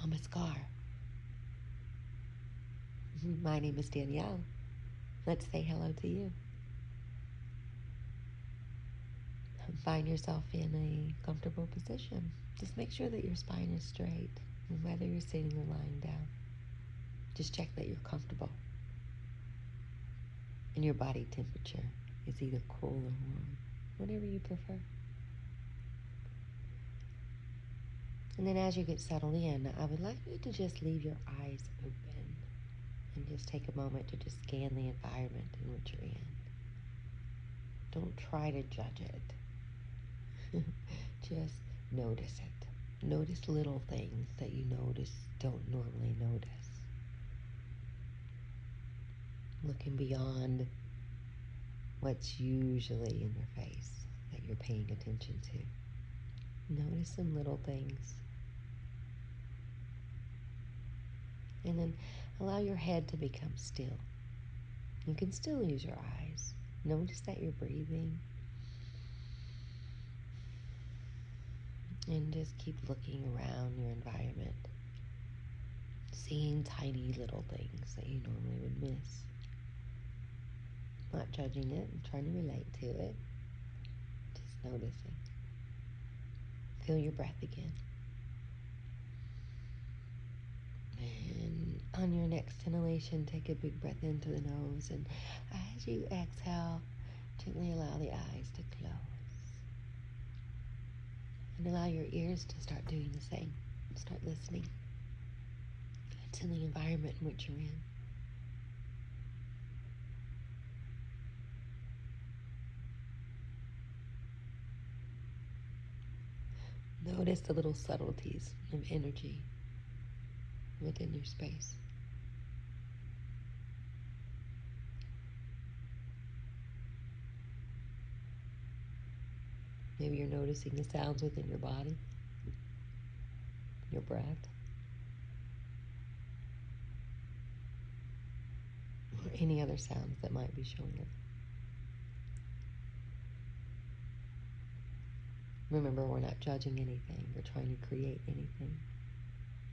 Namaskar. My name is Danielle. Let's say hello to you. Find yourself in a comfortable position. Just make sure that your spine is straight, whether you're sitting or lying down. Just check that you're comfortable. And your body temperature is either cool or warm, whatever you prefer. And then as you get settled in, I would like you to just leave your eyes open and just take a moment to just scan the environment in which you're in. Don't try to judge it. just notice it. Notice little things that you notice don't normally notice. Looking beyond what's usually in your face that you're paying attention to. Notice some little things. And then allow your head to become still. You can still use your eyes. Notice that you're breathing. And just keep looking around your environment, seeing tiny little things that you normally would miss. Not judging it and trying to relate to it, just noticing. Feel your breath again. And on your next inhalation, take a big breath into the nose. And as you exhale, gently allow the eyes to close. And allow your ears to start doing the same. Start listening to the environment in which you're in. Notice the little subtleties of energy within your space. Maybe you're noticing the sounds within your body, your breath, or any other sounds that might be showing up. Remember, we're not judging anything or trying to create anything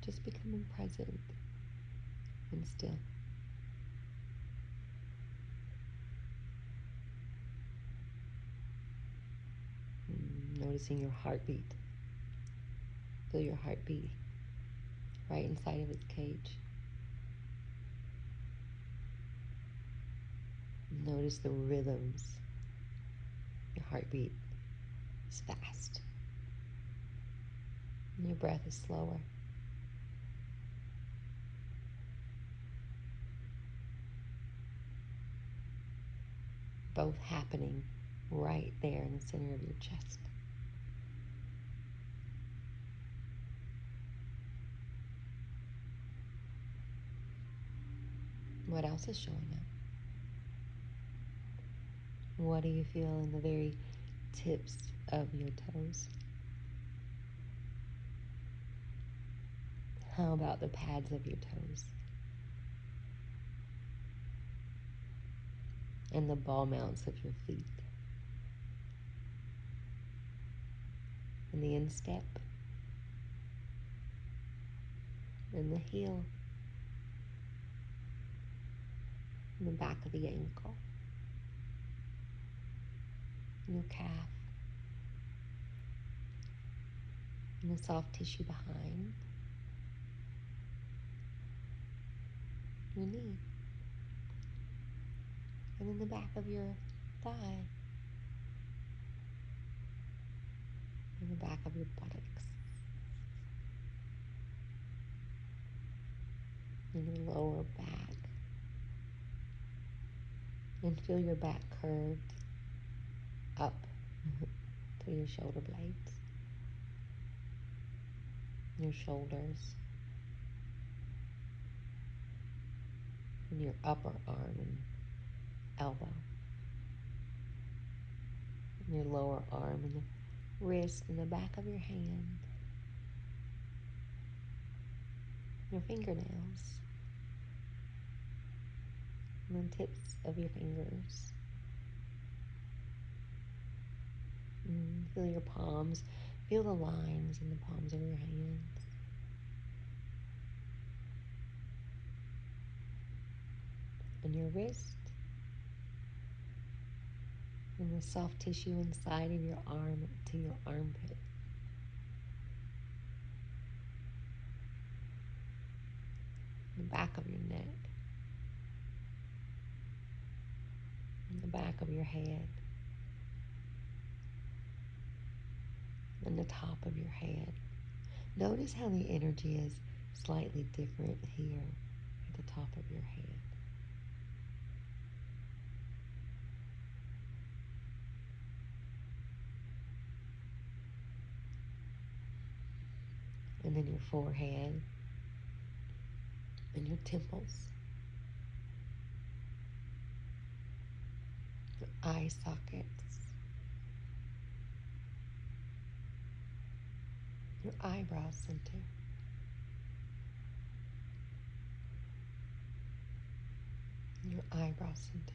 just becoming present and still. Noticing your heartbeat. Feel your heartbeat right inside of its cage. Notice the rhythms. Your heartbeat is fast. And your breath is slower. both happening right there in the center of your chest. What else is showing up? What do you feel in the very tips of your toes? How about the pads of your toes? and the ball mounts of your feet. And the instep and the heel and the back of the ankle, your calf, and the soft tissue behind. Your knee. And in the back of your thigh, in the back of your buttocks, in your lower back, and feel your back curved up to your shoulder blades, your shoulders, and your upper arm and elbow, and your lower arm, and the wrist, and the back of your hand, your fingernails, the tips of your fingers. And feel your palms, feel the lines in the palms of your hands. And your wrist, and the soft tissue inside of your arm to your armpit. The back of your neck. And the back of your head, and the top of your head. Notice how the energy is slightly different here at the top of your head. And then your forehead and your temples, your eye sockets, your eyebrow center. your eyebrow center.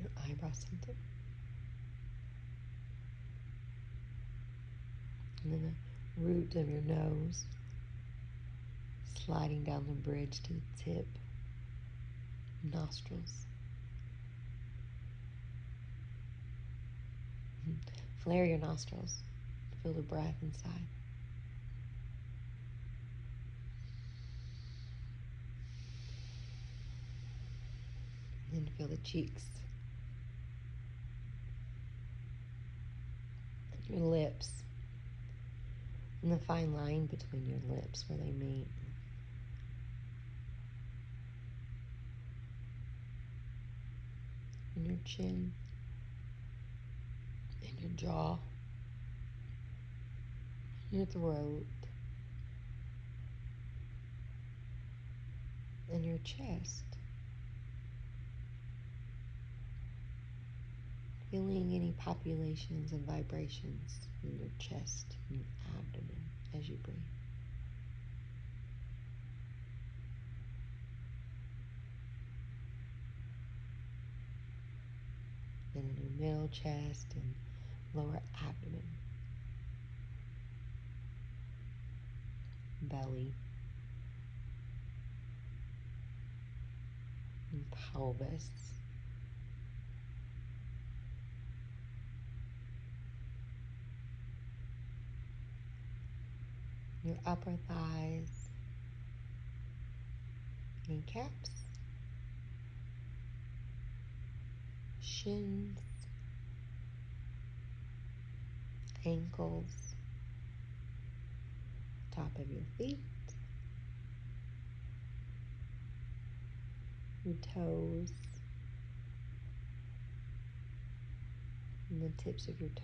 Your eyebrow center. And then the root of your nose sliding down the bridge to the tip, nostrils. Flare your nostrils. Feel the breath inside. And feel the cheeks. Your lips. And the fine line between your lips where they meet. And your chin. And your jaw. Your throat. And your chest. feeling any populations and vibrations in your chest and abdomen as you breathe. In your middle chest and lower abdomen, belly, and pelvis. your upper thighs, kneecaps, shins, ankles, top of your feet, your toes, and the tips of your toes.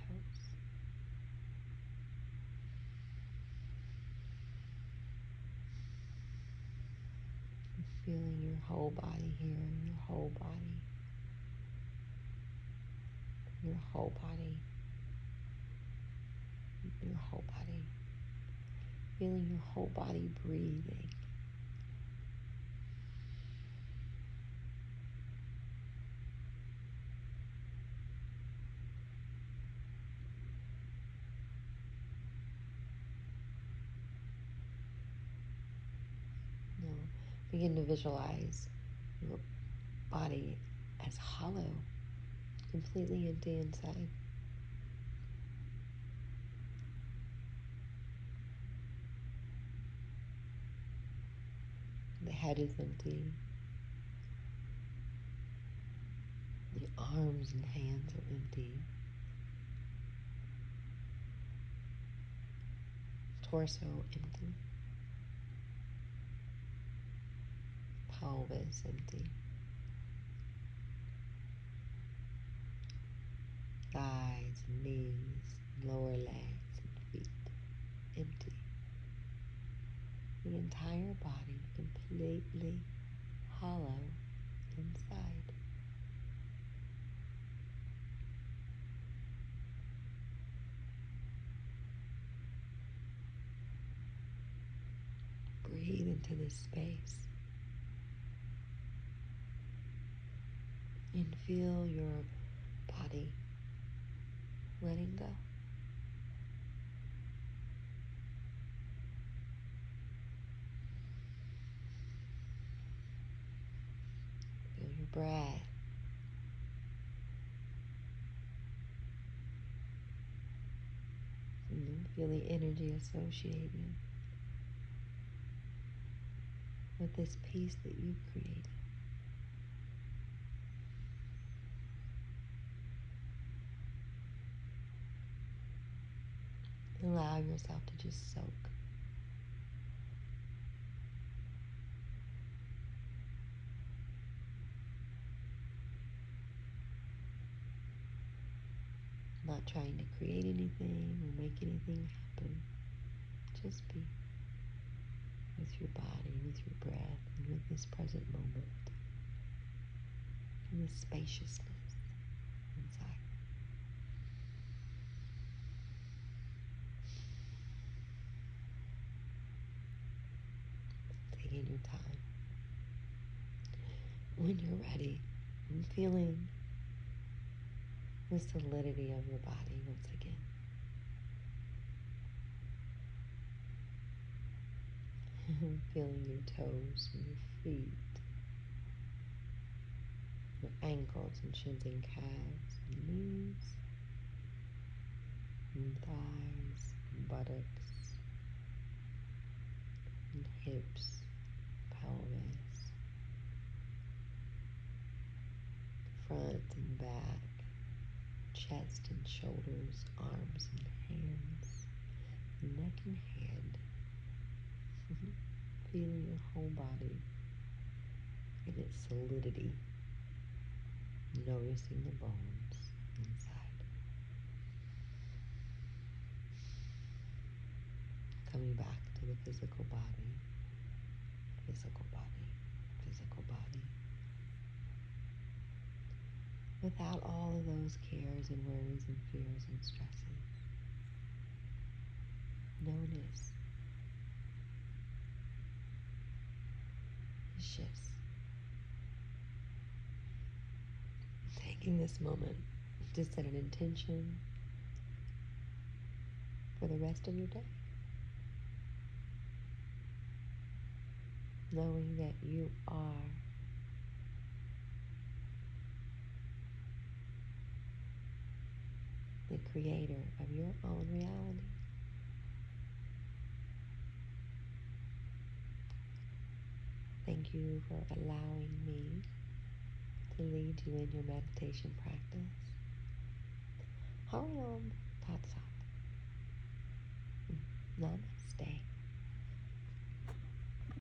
feeling your whole body here, and your whole body, whole body, your whole body, feeling your whole body breathing. Now Begin to visualize your body as hollow, completely empty inside. The head is empty. The arms and hands are empty. Torso empty. pelvis empty. Knees, lower legs, and feet empty. The entire body completely hollow inside. Breathe into this space. and feel your body letting go. Feel your breath. Feel the energy associated with this peace that you've created. Allow yourself to just soak. Not trying to create anything or make anything happen. Just be with your body, with your breath, and with this present moment. And this spaciousness inside. Your time. When you're ready and feeling the solidity of your body once again. Feeling your toes and your feet, your ankles and shins and calves and knees, and thighs and buttocks and hips, pelvis, front and back chest and shoulders, arms and hands, neck and head. Feeling your whole body in its solidity, noticing the bones inside. Coming back to the physical body, physical body, physical body without all of those cares and worries and fears and stresses. Notice the shifts. Taking this moment to set an intention for the rest of your day. Knowing that you are the creator of your own reality. Thank you for allowing me to lead you in your meditation practice. Hariom Tatsat. Mm, Namaste.